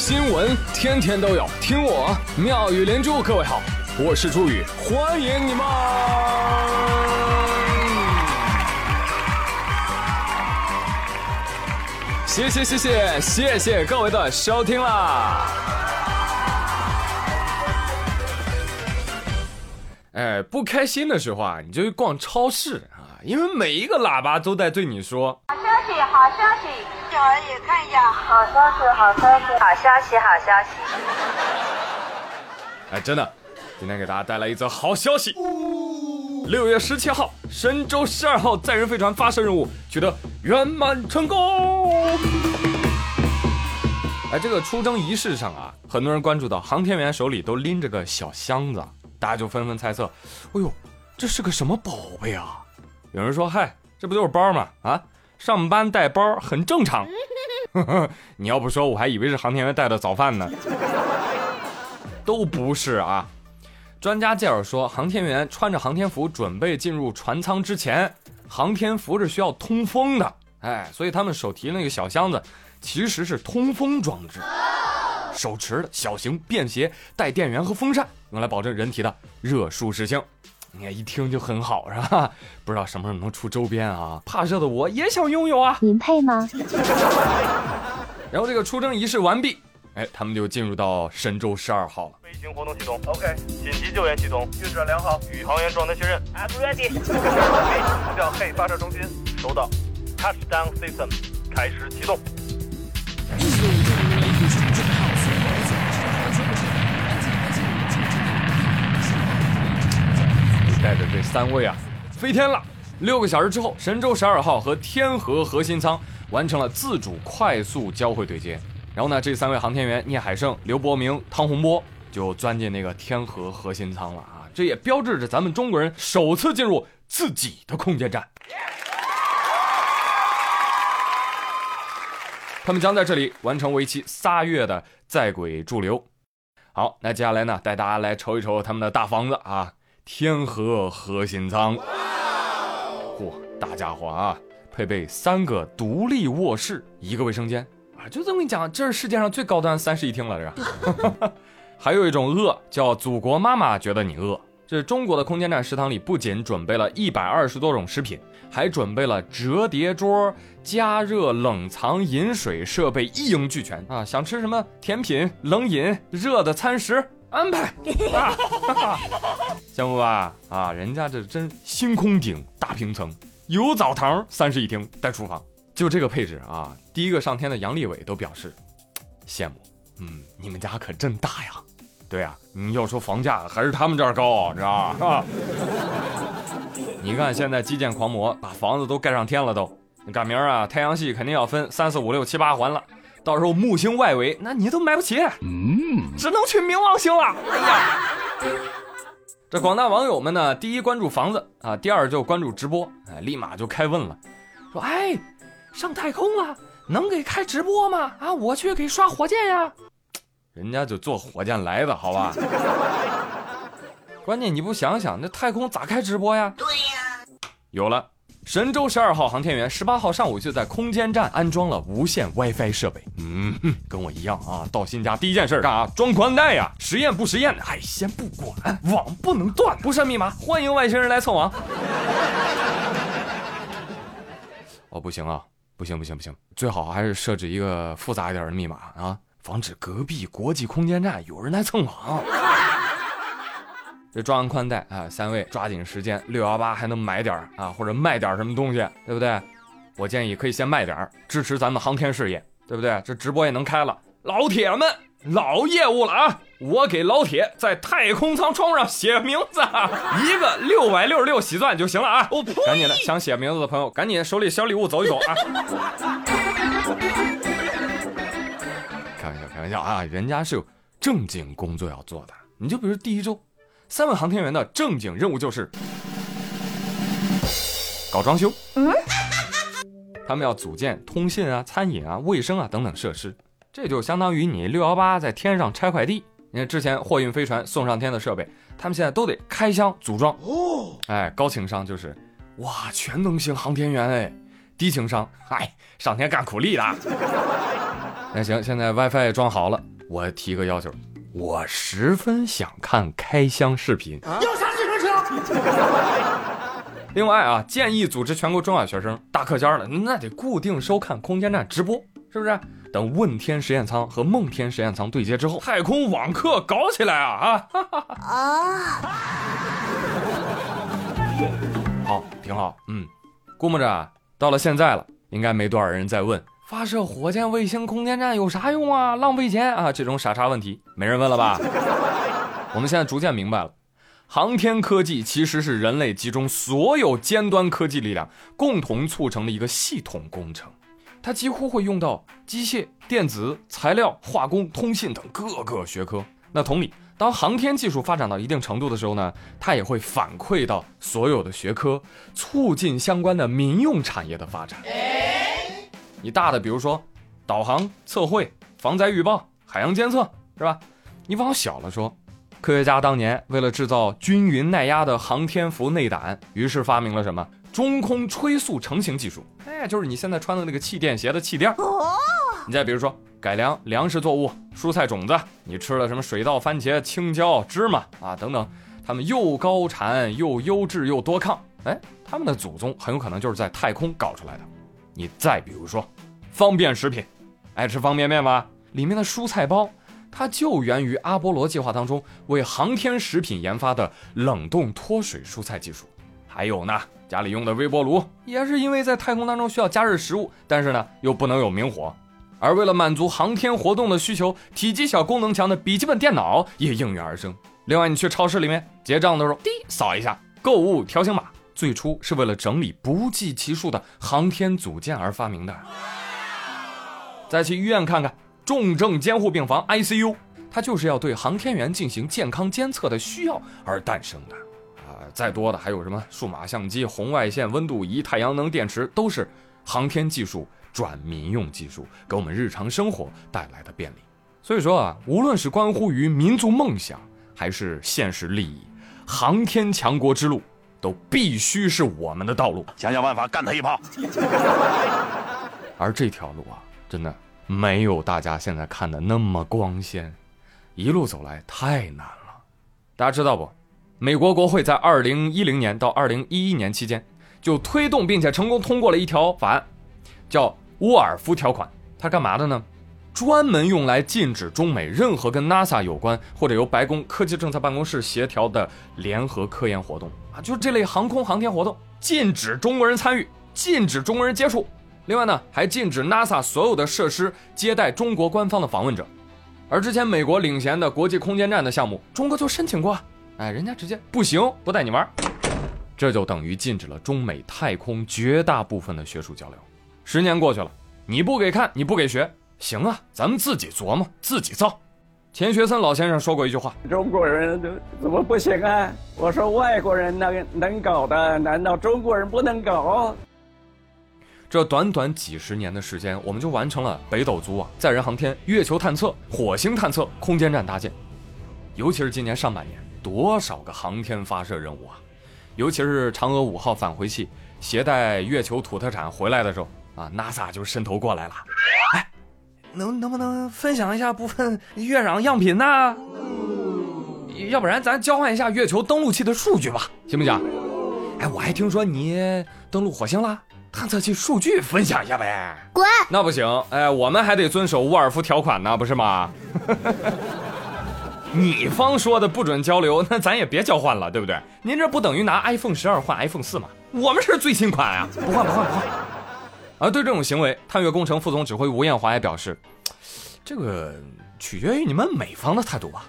新闻天天都有，听我妙语连珠。各位好，我是朱宇，欢迎你们！谢谢谢谢谢谢各位的收听啦！哎，不开心的时候啊，你就去逛超市啊，因为每一个喇叭都在对你说。好消息，好消息，小也看一下。好消息，好消息，好消息，好消息。哎，真的，今天给大家带来一则好消息。六月十七号，神舟十二号载人飞船发射任务取得圆满成功。哎，这个出征仪式上啊，很多人关注到航天员手里都拎着个小箱子，大家就纷纷猜测：哎呦，这是个什么宝贝啊？有人说：嗨，这不就是包吗？啊？上班带包很正常，你要不说我还以为是航天员带的早饭呢。都不是啊，专家介绍说，航天员穿着航天服准备进入船舱之前，航天服是需要通风的，哎，所以他们手提那个小箱子其实是通风装置，手持的小型便携，带电源和风扇，用来保证人体的热舒适性。你看一听就很好是吧？不知道什么时候能出周边啊？怕热的我也想拥有啊！您配吗？然后这个出征仪式完毕，哎，他们就进入到神舟十二号了。飞行活动系统 OK，紧急救援系统运转良好，宇航员状态确认。I'm ready。呼叫嘿发射中心，收到。Touchdown system 开始启动。带着这三位啊，飞天了。六个小时之后，神舟十二号和天河核心舱完成了自主快速交会对接。然后呢，这三位航天员聂海胜、刘伯明、汤洪波就钻进那个天河核心舱了啊！这也标志着咱们中国人首次进入自己的空间站。他们将在这里完成为期仨月的在轨驻留。好，那接下来呢，带大家来瞅一瞅他们的大房子啊。天河核心舱，嚯，大家伙啊！配备三个独立卧室，一个卫生间啊！就这么跟你讲，这是世界上最高端三室一厅了，这。还有一种饿，叫祖国妈妈觉得你饿。这中国的空间站食堂里不仅准备了一百二十多种食品，还准备了折叠桌、加热冷藏饮水设备，一应俱全啊！想吃什么甜品、冷饮、热的餐食。安排，羡慕吧？啊，人家这真星空顶大平层，有澡堂，三室一厅带厨房，就这个配置啊！第一个上天的杨利伟都表示羡慕。嗯，你们家可真大呀！对呀，你要说房价还是他们这儿高，知道吧？你看现在基建狂魔把房子都盖上天了，都，赶明儿啊，太阳系肯定要分三四五六七八环了。到时候木星外围，那你都买不起，嗯，只能去冥王星了。哎呀，这广大网友们呢，第一关注房子啊，第二就关注直播，哎，立马就开问了，说，哎，上太空了，能给开直播吗？啊，我去给刷火箭呀。人家就坐火箭来的，好吧？关键你不想想，那太空咋开直播呀？对呀，有了。神舟十二号航天员十八号上午就在空间站安装了无线 WiFi 设备。嗯，跟我一样啊，到新家第一件事干啥？装宽带呀！实验不实验？哎，先不管，网不能断，不设密码，欢迎外星人来蹭网。哦，不行啊，不行不行不行，最好还是设置一个复杂一点的密码啊，防止隔壁国际空间站有人来蹭网。这装完宽带啊，三位抓紧时间，六幺八还能买点啊，或者卖点什么东西，对不对？我建议可以先卖点支持咱们航天事业，对不对？这直播也能开了，老铁们，老业务了啊！我给老铁在太空舱窗户上写名字，一个六百六十六喜钻就行了啊！赶紧的，想写名字的朋友，赶紧手里小礼物走一走啊！开玩笑，开玩笑啊！人家是有正经工作要做的，你就比如第一周。三位航天员的正经任务就是搞装修。嗯，他们要组建通信啊、餐饮啊、卫生啊等等设施，这就相当于你六幺八在天上拆快递。你看之前货运飞船送上天的设备，他们现在都得开箱组装。哦，哎，高情商就是哇，全能型航天员哎，低情商，嗨，上天干苦力的。那行，现在 WiFi 装好了，我提个要求，我十分想看开箱视频。要啥自行车？另外啊，建议组织全国中小学生大课间了，那得固定收看空间站直播，是不是？等问天实验舱和梦天实验舱对接之后，太空网课搞起来啊啊！啊！好，挺好，嗯，估摸着到了现在了，应该没多少人在问发射火箭、卫星、空间站有啥用啊？浪费钱啊！这种傻叉问题没人问了吧？我们现在逐渐明白了，航天科技其实是人类集中所有尖端科技力量共同促成的一个系统工程。它几乎会用到机械、电子、材料、化工、通信等各个学科。那同理，当航天技术发展到一定程度的时候呢，它也会反馈到所有的学科，促进相关的民用产业的发展。你大的，比如说导航、测绘、防灾预报、海洋监测，是吧？你往小了说，科学家当年为了制造均匀耐压的航天服内胆，于是发明了什么？中空吹塑成型技术，哎，就是你现在穿的那个气垫鞋的气垫。哦，你再比如说改良粮食作物、蔬菜种子，你吃了什么水稻、番茄、青椒、芝麻啊等等，它们又高产又优质又多抗，哎，他们的祖宗很有可能就是在太空搞出来的。你再比如说方便食品，爱吃方便面吧？里面的蔬菜包，它就源于阿波罗计划当中为航天食品研发的冷冻脱水蔬菜技术。还有呢。家里用的微波炉也是因为在太空当中需要加热食物，但是呢又不能有明火，而为了满足航天活动的需求，体积小、功能强的笔记本电脑也应运而生。另外，你去超市里面结账的时候，滴扫一下购物条形码，最初是为了整理不计其数的航天组件而发明的。再去医院看看重症监护病房 ICU，它就是要对航天员进行健康监测的需要而诞生的。啊再多的还有什么数码相机、红外线温度仪、太阳能电池，都是航天技术转民用技术给我们日常生活带来的便利。所以说啊，无论是关乎于民族梦想，还是现实利益，航天强国之路都必须是我们的道路。想想办法干他一炮。而这条路啊，真的没有大家现在看的那么光鲜，一路走来太难了。大家知道不？美国国会在二零一零年到二零一一年期间，就推动并且成功通过了一条法案，叫沃尔夫条款。它干嘛的呢？专门用来禁止中美任何跟 NASA 有关或者由白宫科技政策办公室协调的联合科研活动啊，就这类航空航天活动，禁止中国人参与，禁止中国人接触。另外呢，还禁止 NASA 所有的设施接待中国官方的访问者。而之前美国领衔的国际空间站的项目，中国就申请过。哎，人家直接不行，不带你玩，这就等于禁止了中美太空绝大部分的学术交流。十年过去了，你不给看，你不给学，行啊，咱们自己琢磨，自己造。钱学森老先生说过一句话：中国人怎么不行啊？我说外国人能能搞的，难道中国人不能搞？这短短几十年的时间，我们就完成了北斗组网，载人航天、月球探测、火星探测、空间站搭建，尤其是今年上半年。多少个航天发射任务啊！尤其是嫦娥五号返回器携带月球土特产回来的时候啊，NASA 就伸头过来了。哎，能能不能分享一下部分月壤样品呢？要不然咱交换一下月球登陆器的数据吧，行不行？哎，我还听说你登陆火星了，探测器数据分享一下呗。滚！那不行，哎，我们还得遵守沃尔夫条款呢，不是吗？你方说的不准交流，那咱也别交换了，对不对？您这不等于拿 iPhone 十二换 iPhone 四吗？我们是最新款呀，不换不换不换。而对这种行为，探月工程副总指挥吴艳华也表示，这个取决于你们美方的态度吧？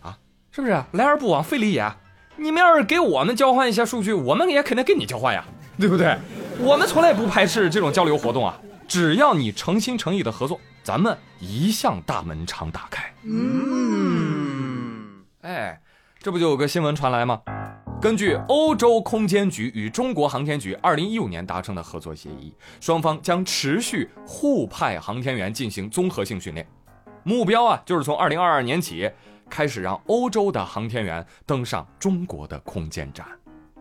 啊，是不是？来而不往非礼也。你们要是给我们交换一些数据，我们也肯定跟你交换呀，对不对？我们从来不排斥这种交流活动啊，只要你诚心诚意的合作，咱们一向大门常打开。嗯。哎，这不就有个新闻传来吗？根据欧洲空间局与中国航天局二零一五年达成的合作协议，双方将持续互派航天员进行综合性训练，目标啊就是从二零二二年起开始让欧洲的航天员登上中国的空间站。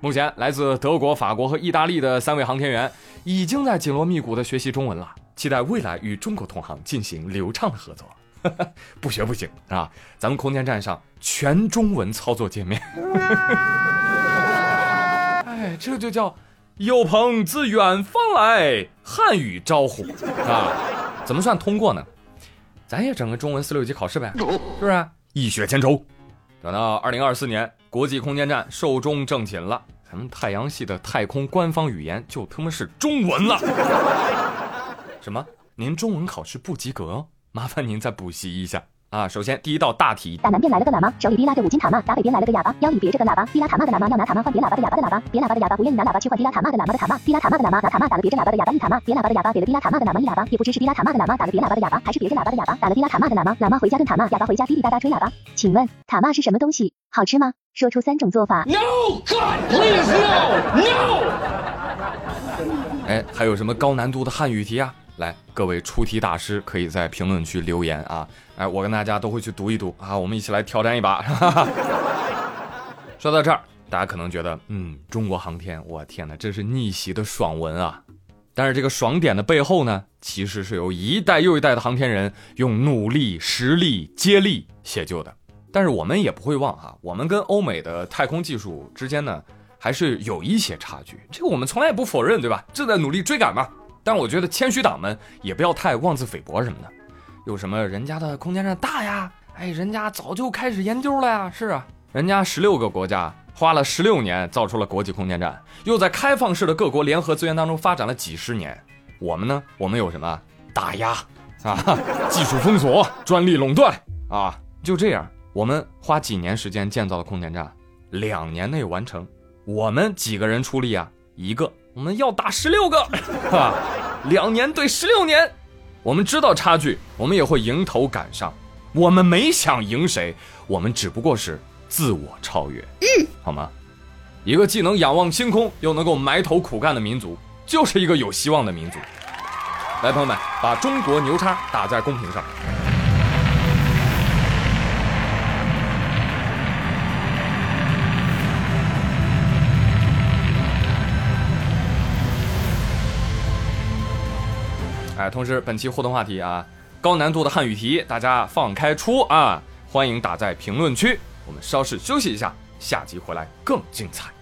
目前，来自德国、法国和意大利的三位航天员已经在紧锣密鼓地学习中文了，期待未来与中国同行进行流畅的合作。不学不行啊！咱们空间站上全中文操作界面。哎，这就叫有朋自远方来，汉语招呼啊！怎么算通过呢？咱也整个中文四六级考试呗，是不是？一雪前仇。等到二零二四年，国际空间站寿终正寝了，咱们太阳系的太空官方语言就他妈是中文了。什么？您中文考试不及格？麻烦您再补习一下。啊，首先第一道大题，打南边来了个喇嘛，手里提拉着五斤塔嘛；打北边来了个哑巴，腰里别着个喇叭。提拉塔嘛的喇嘛要拿塔嘛换别喇叭的哑巴的喇叭，别喇叭的哑巴不愿意拿喇叭去换提拉塔嘛的喇嘛的塔嘛。提拉塔嘛的喇嘛拿塔嘛打了别着喇叭的哑巴一塔嘛，别喇叭的哑巴给了提拉塔嘛的喇嘛一喇叭，也不知是提拉塔嘛的喇嘛打了别喇叭的哑巴，还是别着喇叭的哑巴打了提拉塔嘛的喇嘛。喇嘛回家炖塔嘛，哑巴回家滴滴答答吹喇叭。请问塔嘛是什么东西？好吃吗？说出三种做法。No, God, please, no, no. 哎，还有什么高难度的汉语题啊？来，各位出题大师可以在评论区留言啊！哎，我跟大家都会去读一读啊，我们一起来挑战一把。说到这儿，大家可能觉得，嗯，中国航天，我天哪，这是逆袭的爽文啊！但是这个爽点的背后呢，其实是由一代又一代的航天人用努力、实力、接力写就的。但是我们也不会忘哈，我们跟欧美的太空技术之间呢，还是有一些差距，这个我们从来也不否认，对吧？正在努力追赶嘛。但我觉得谦虚党们也不要太妄自菲薄什么的，有什么人家的空间站大呀？哎，人家早就开始研究了呀。是啊，人家十六个国家花了十六年造出了国际空间站，又在开放式的各国联合资源当中发展了几十年。我们呢？我们有什么打压啊？技术封锁、专利垄断啊？就这样，我们花几年时间建造的空间站，两年内完成。我们几个人出力啊？一个。我们要打十六个，哈，两年对十六年，我们知道差距，我们也会迎头赶上。我们没想赢谁，我们只不过是自我超越，好吗？一个既能仰望星空，又能够埋头苦干的民族，就是一个有希望的民族。来，朋友们，把中国牛叉打在公屏上。哎，同时本期互动话题啊，高难度的汉语题，大家放开出啊，欢迎打在评论区。我们稍事休息一下，下集回来更精彩。